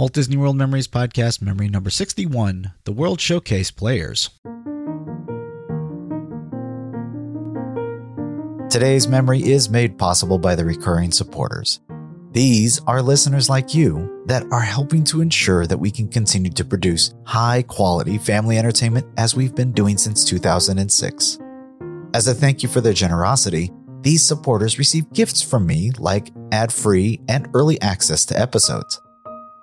Walt Disney World Memories Podcast, memory number 61 The World Showcase Players. Today's memory is made possible by the recurring supporters. These are listeners like you that are helping to ensure that we can continue to produce high quality family entertainment as we've been doing since 2006. As a thank you for their generosity, these supporters receive gifts from me like ad free and early access to episodes.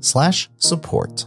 slash support.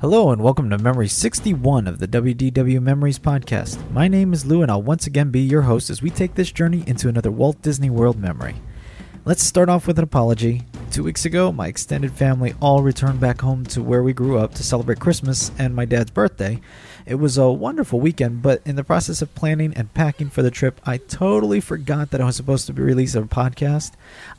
Hello and welcome to Memory 61 of the WDW Memories podcast. My name is Lou and I'll once again be your host as we take this journey into another Walt Disney World memory. Let's start off with an apology. Two weeks ago, my extended family all returned back home to where we grew up to celebrate Christmas and my dad's birthday. It was a wonderful weekend, but in the process of planning and packing for the trip, I totally forgot that I was supposed to be releasing a podcast.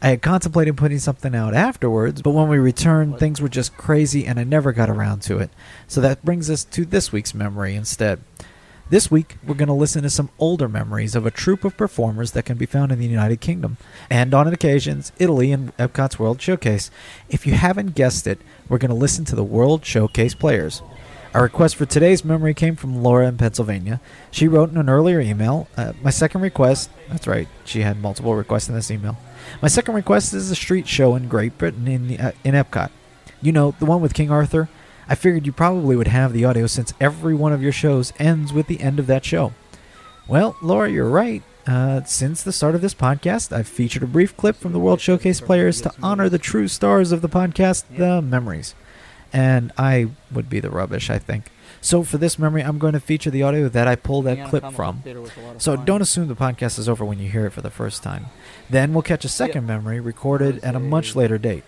I had contemplated putting something out afterwards, but when we returned, things were just crazy and I never got around to it. So that brings us to this week's memory instead. This week, we're going to listen to some older memories of a troupe of performers that can be found in the United Kingdom, and on occasions, Italy and Epcot's World Showcase. If you haven't guessed it, we're going to listen to the World Showcase players. Our request for today's memory came from Laura in Pennsylvania. She wrote in an earlier email, uh, My second request, that's right, she had multiple requests in this email. My second request is a street show in Great Britain in, the, uh, in Epcot. You know, the one with King Arthur? I figured you probably would have the audio since every one of your shows ends with the end of that show. Well, Laura, you're right. Uh, since the start of this podcast, I've featured a brief clip from the World Showcase players to honor the true stars of the podcast, the memories. And I would be the rubbish, I think. So for this memory, I'm going to feature the audio that I pulled that clip from. So don't assume the podcast is over when you hear it for the first time. Then we'll catch a second memory recorded at a much later date.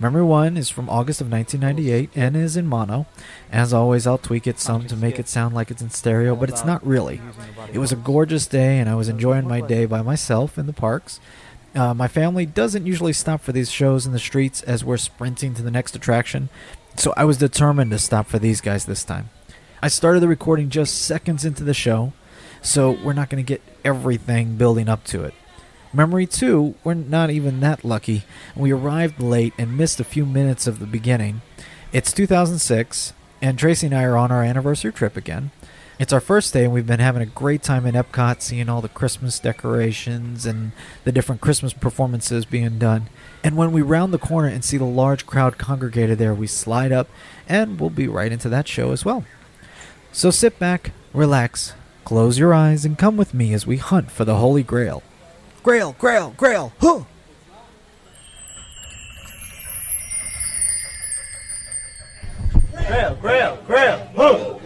Memory 1 is from August of 1998 and is in mono. As always, I'll tweak it some to make it sound like it's in stereo, but it's not really. It was a gorgeous day, and I was enjoying my day by myself in the parks. Uh, my family doesn't usually stop for these shows in the streets as we're sprinting to the next attraction, so I was determined to stop for these guys this time. I started the recording just seconds into the show, so we're not going to get everything building up to it. Memory 2, we're not even that lucky. We arrived late and missed a few minutes of the beginning. It's 2006, and Tracy and I are on our anniversary trip again. It's our first day, and we've been having a great time in Epcot, seeing all the Christmas decorations and the different Christmas performances being done. And when we round the corner and see the large crowd congregated there, we slide up, and we'll be right into that show as well. So sit back, relax, close your eyes, and come with me as we hunt for the Holy Grail. Grail, Grail, Grail, huh! Grail, Grail, Grail, huh!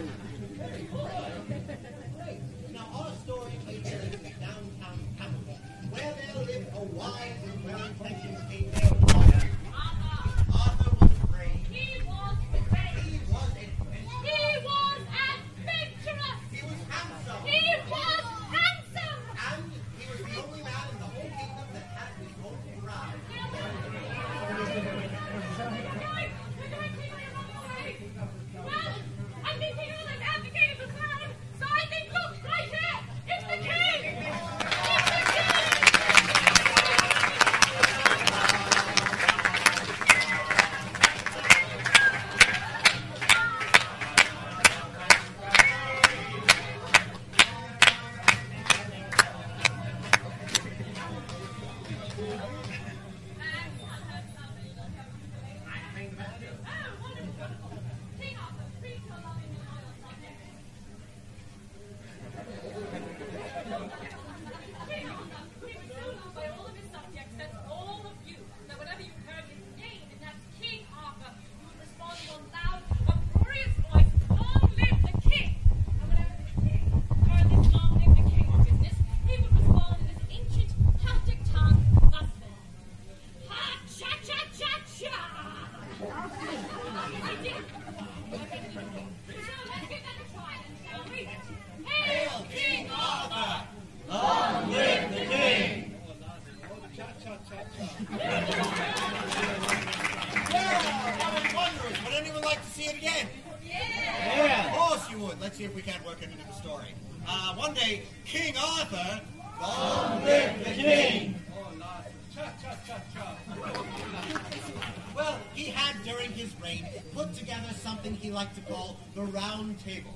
His reign put together something he liked to call the Round Table,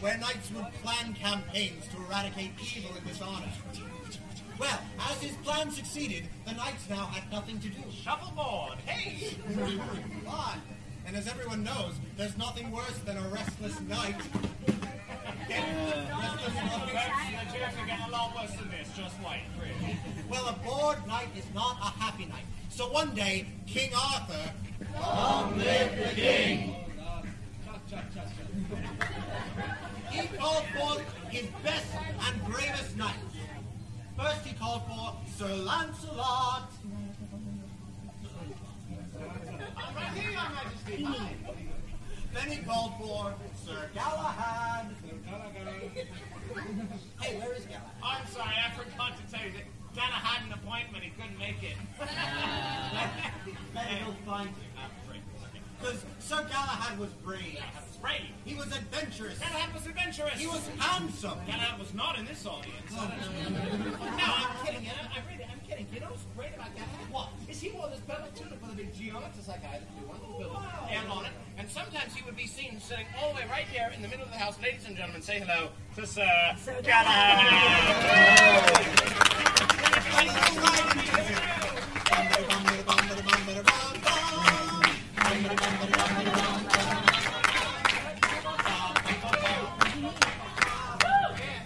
where knights would plan campaigns to eradicate evil and dishonor. Well, as his plan succeeded, the knights now had nothing to do. Shuffleboard, hey! And as everyone knows, there's nothing worse than a restless knight. restless knight. Well, a bored night is not a happy night. So one day, King Arthur. Long live the king! He called forth his best and bravest knights. First, he called for Sir Lancelot. Right here, Your Majesty. Hi. Then he called for Sir Galahad. Sir Galahad. Hey, where is Galahad? Oh, I'm sorry, I forgot to tell you that Dana had an appointment. He couldn't make it. Then he'll find you. Because Sir Galahad was brave. That's right. He was adventurous. Galahad was adventurous. He was handsome. Galahad was not in this audience. Oh, No, I'm kidding. I, I really, I'm kidding. You know what's great about Galahad? What? Is he wore this purple tunic with a big G on just like I do. One with a M on it. And sometimes he would be seen sitting all the way right here in the middle of the house. Ladies and gentlemen, say hello to Sir.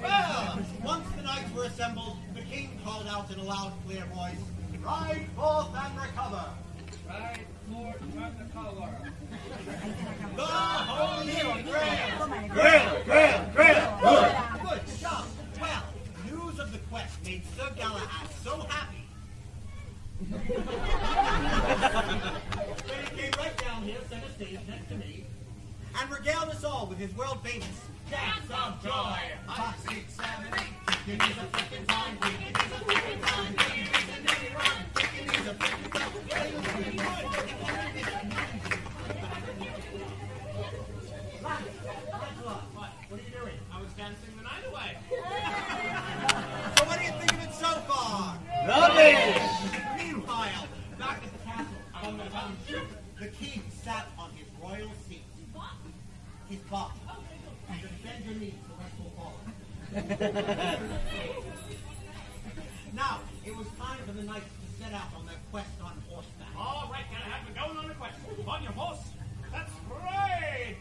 Well, once the knights were assembled, the king called out in a loud, clear voice, Ride forth and recover! Right The! Good job! Well, news of the quest made Sir Galahad so happy. he came right down here, center stage next to me, and regaled us all with his world famous Dance of Joy! Right, gonna have to go on a quest. On your horse. That's right.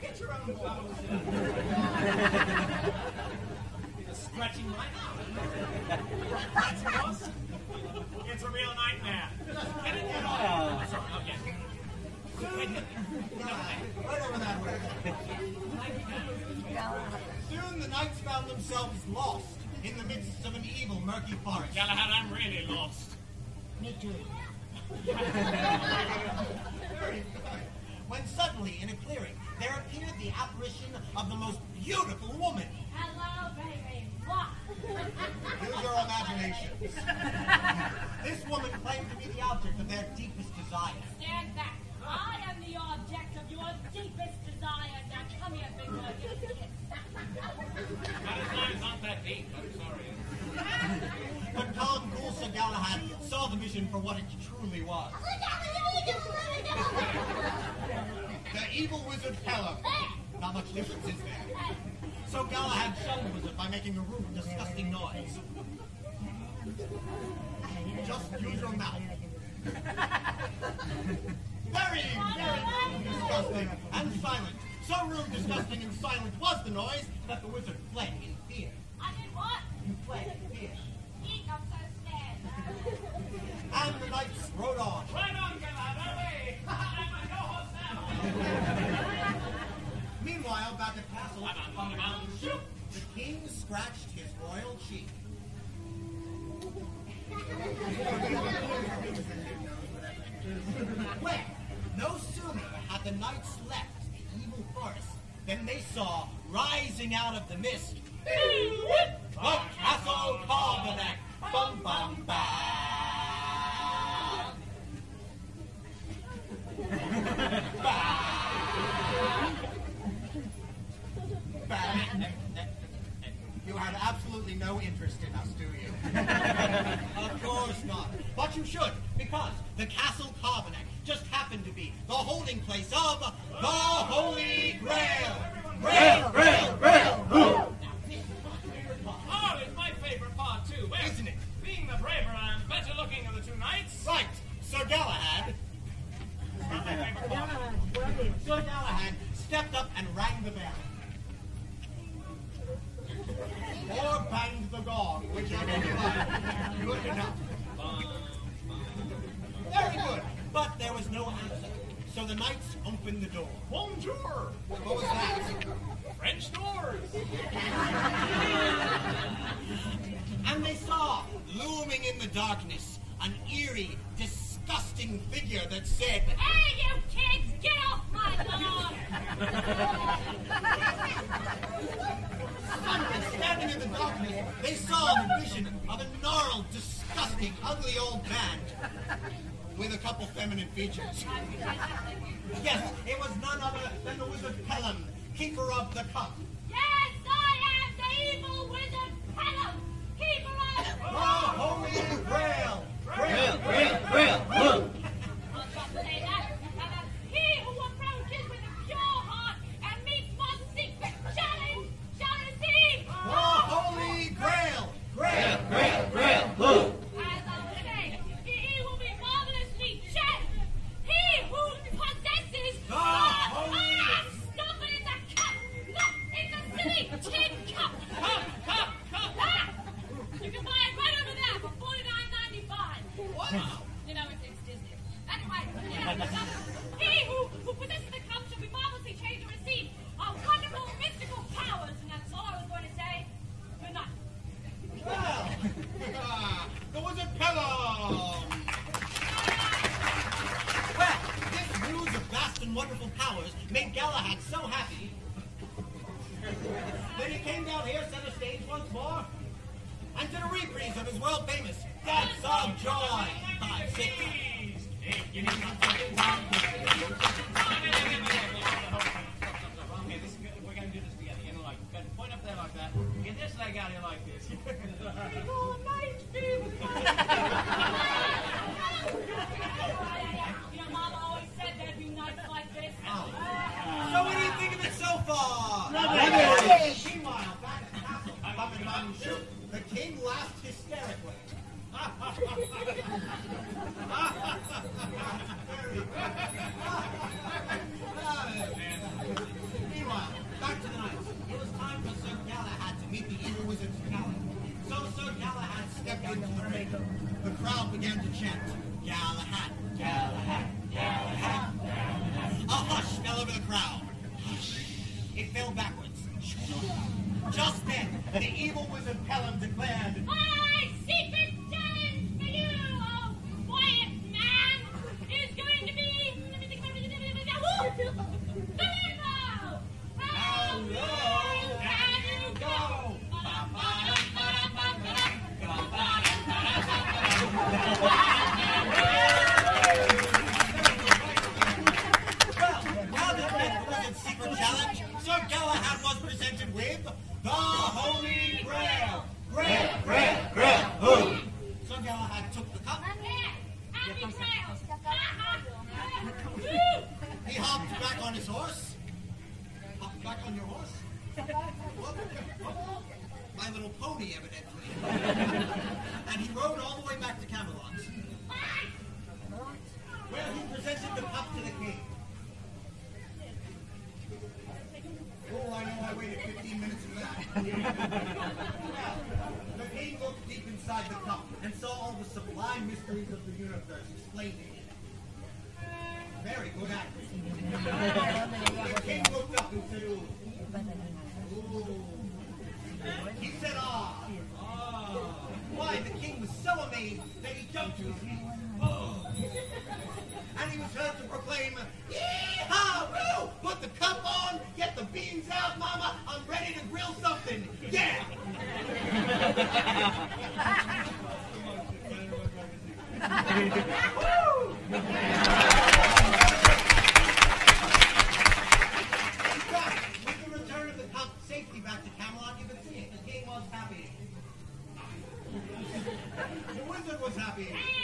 Get your own clothes. Stretching my arm. That's your horse. It's a real nightmare. Get it, get on. Sorry, okay. Right over that way. Soon the knights found themselves lost in the midst of an evil, murky forest. Galahad, I'm really lost. Very good. When suddenly, in a clearing, there appeared the apparition of the most beautiful woman. Hello, baby. What? Use your imagination. this woman claimed to be the object of their deepest desire. Stand back. I am the object of your deepest desire. Now come here, big boy. Give us a kiss. Not as long as not that deep. I'm sorry. But Tom Gulsa Galahad saw the vision for what it truly was. The evil wizard Pelham. Not much difference, is there? So Galahad shunned the wizard by making a rude, disgusting noise. Just use your mouth. Very, very disgusting, and silent. So rude, disgusting, and silent was the noise that the wizard fled in fear. I did what? You fled in fear. Eek, I'm so scared. And the knights rode on. Right on. I'm your horse now. Meanwhile, back at Castle, on the mountain. Shoot. the king scratched his royal cheek. well, no sooner had the knights left the evil forest than they saw rising out of the mist opened the door. Bonjour. What was that? French doors. And they saw, looming in the darkness, an eerie, disgusting figure that said, Hey, you kids, get off my lawn! Suddenly, standing in the darkness, they saw the vision of a gnarled, disgusting, ugly old man with a couple features. Yes, it was none other than the wizard Pelham, keeper of the cup. Yes, I am the evil wizard Pelham, keeper of The of... Holy Grail! Grail, grail, grail! I'll just say that. And that he who approaches with a pure heart and meets my secret challenge shall receive... The Holy Grail! Grail, grail, grail! As I was saying, he, he will be marvelously changed. He who possesses The Holy- Ah, Stop it! It's a cup! Look, it's a silly tin cup! Cup, cup, cup. Ah! You can buy it right over there for forty nine ninety five. Wow! You know, it's, it's Disney. Anyway, you know, the cup. He who, who possesses the cup shall be marvelously changed to receive our wonderful mystical powers, and that's all I was going to say. Good night. Well, the wizard Pelham! Well, this news of vast and wonderful powers made Galahad so happy. Then he came down here, set a stage once more, and did of his world famous Dance of Joy. Five, six. Hey, you need not Okay, this. We're gonna do this together. You know, like, point up there like that. Get this leg out here like this. chat. Galahad, Galahad! Galahat, Galahad. A hush fell over the crowd. It fell backwards. Just then, the evil wizard Pelham declared. rode all the way back to Camelot, where he presented the cup to the king. Oh, I know I waited 15 minutes for that. the king looked deep inside the cup and saw all the sublime mysteries of the universe explained. in it. Very good actress. the king looked up and said, Ooh. Ooh. He said, Ah why the king was so amazed that he jumped to his feet. Oh. And he was heard to proclaim, Yee-haw, woo! Put the cup on, get the beans out, mama, I'm ready to grill something. Yeah! woo! happy.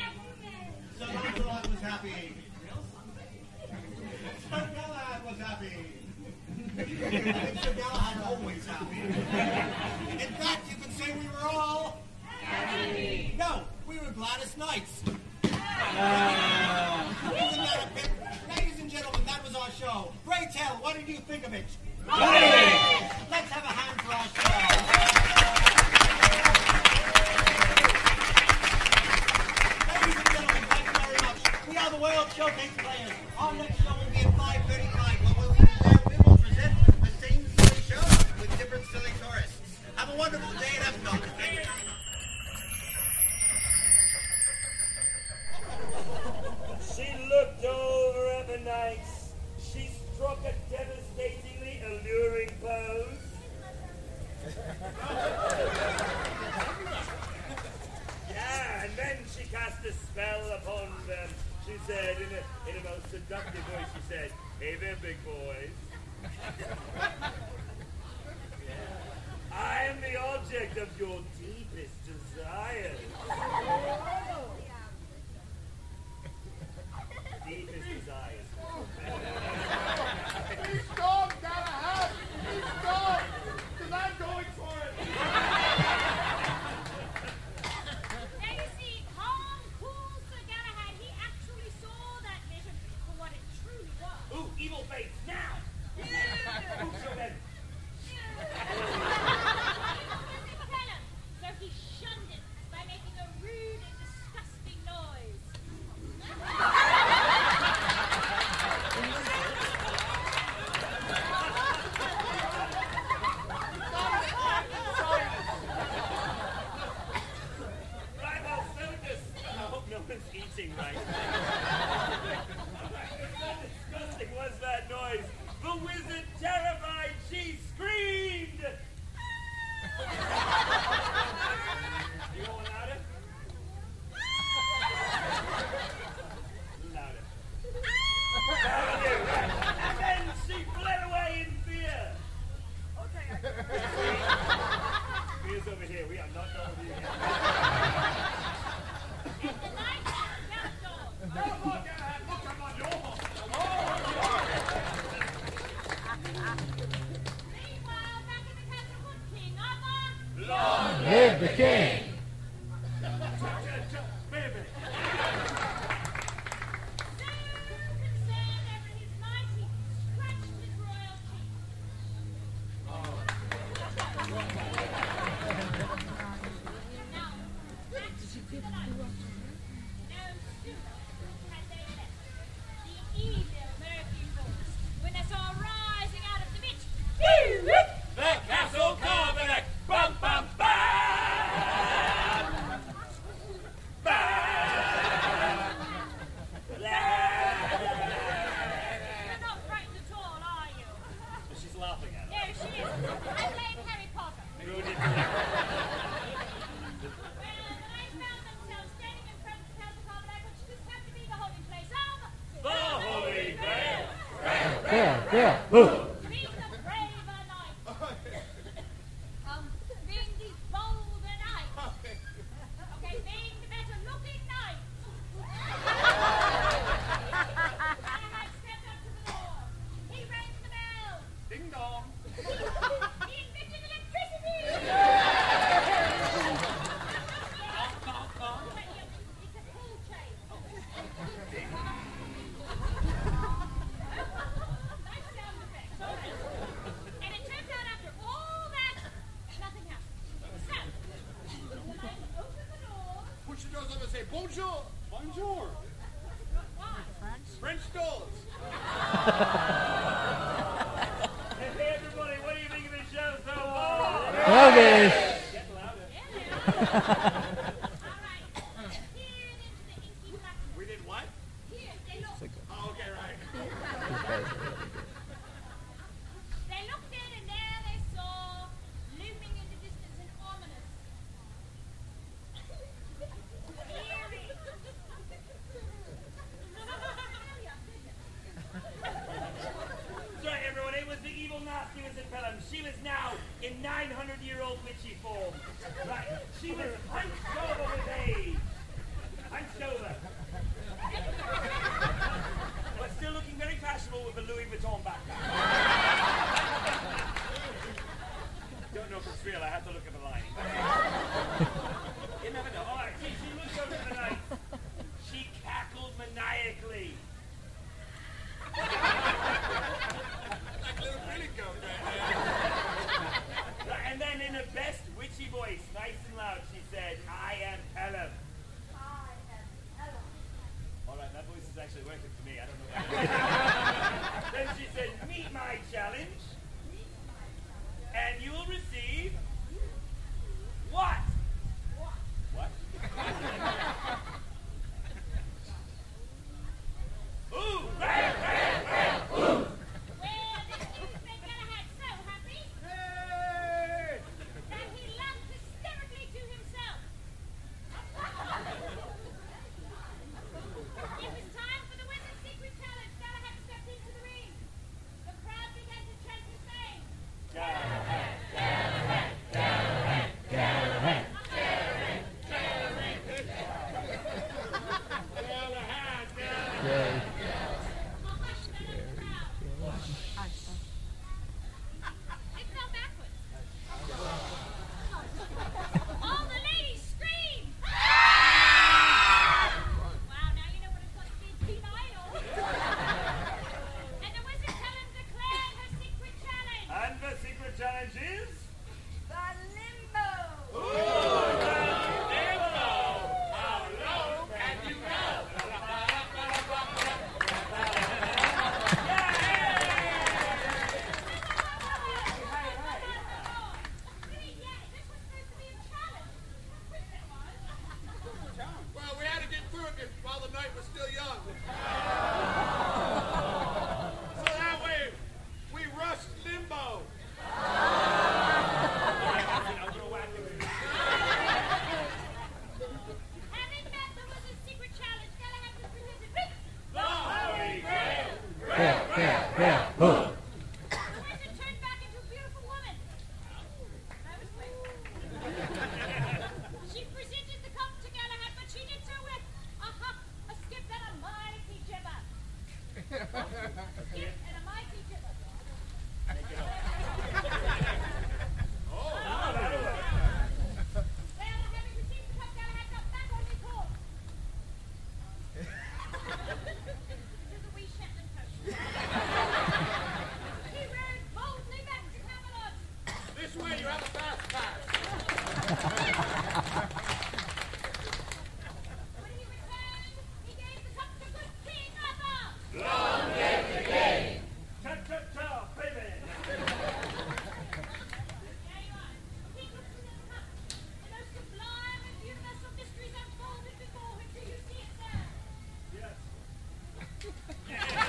de? Being the braver knight. Um, being the bolder knight. Okay, being the better looking knight. Galahad stepped up to the door. He rang the bell. Ding dong. He invented electricity. It's a pull chain. Nice sound effects. All right. And it turns out after all that, nothing happened. So, the knight opened the door. Push the doors up and say, bonjour. Bonjour. Why? French doors. Hey, everybody, what do you think of the show so far?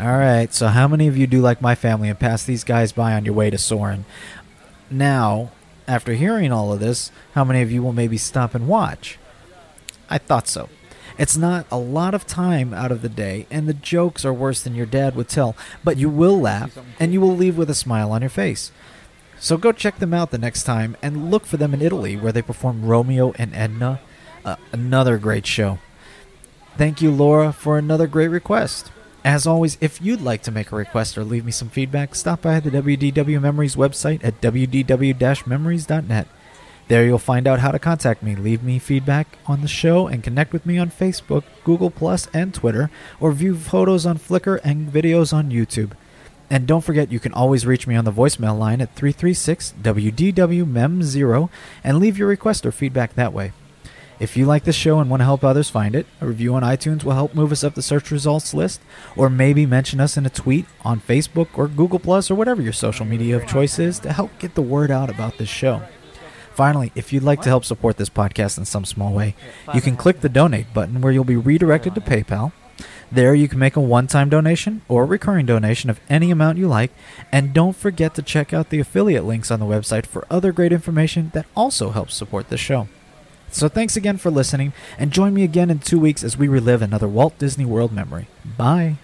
All right, so how many of you do like my family and pass these guys by on your way to Soarin'? Now, after hearing all of this, how many of you will maybe stop and watch? I thought so. It's not a lot of time out of the day, and the jokes are worse than your dad would tell, but you will laugh, and you will leave with a smile on your face. So go check them out the next time, and look for them in Italy, where they perform Romeo and Edna, uh, another great show. Thank you, Laura, for another great request. As always, if you'd like to make a request or leave me some feedback, stop by the WDW Memories website at wdw-memories.net. There you'll find out how to contact me, leave me feedback on the show, and connect with me on Facebook, Google and Twitter, or view photos on Flickr and videos on YouTube. And don't forget, you can always reach me on the voicemail line at 336 WDW MEM 0 and leave your request or feedback that way. If you like this show and want to help others find it, a review on iTunes will help move us up the search results list, or maybe mention us in a tweet on Facebook or Google Plus or whatever your social media of choice is to help get the word out about this show. Finally, if you'd like to help support this podcast in some small way, you can click the donate button where you'll be redirected to PayPal. There you can make a one-time donation or a recurring donation of any amount you like, and don't forget to check out the affiliate links on the website for other great information that also helps support the show. So thanks again for listening, and join me again in two weeks as we relive another Walt Disney World memory. Bye.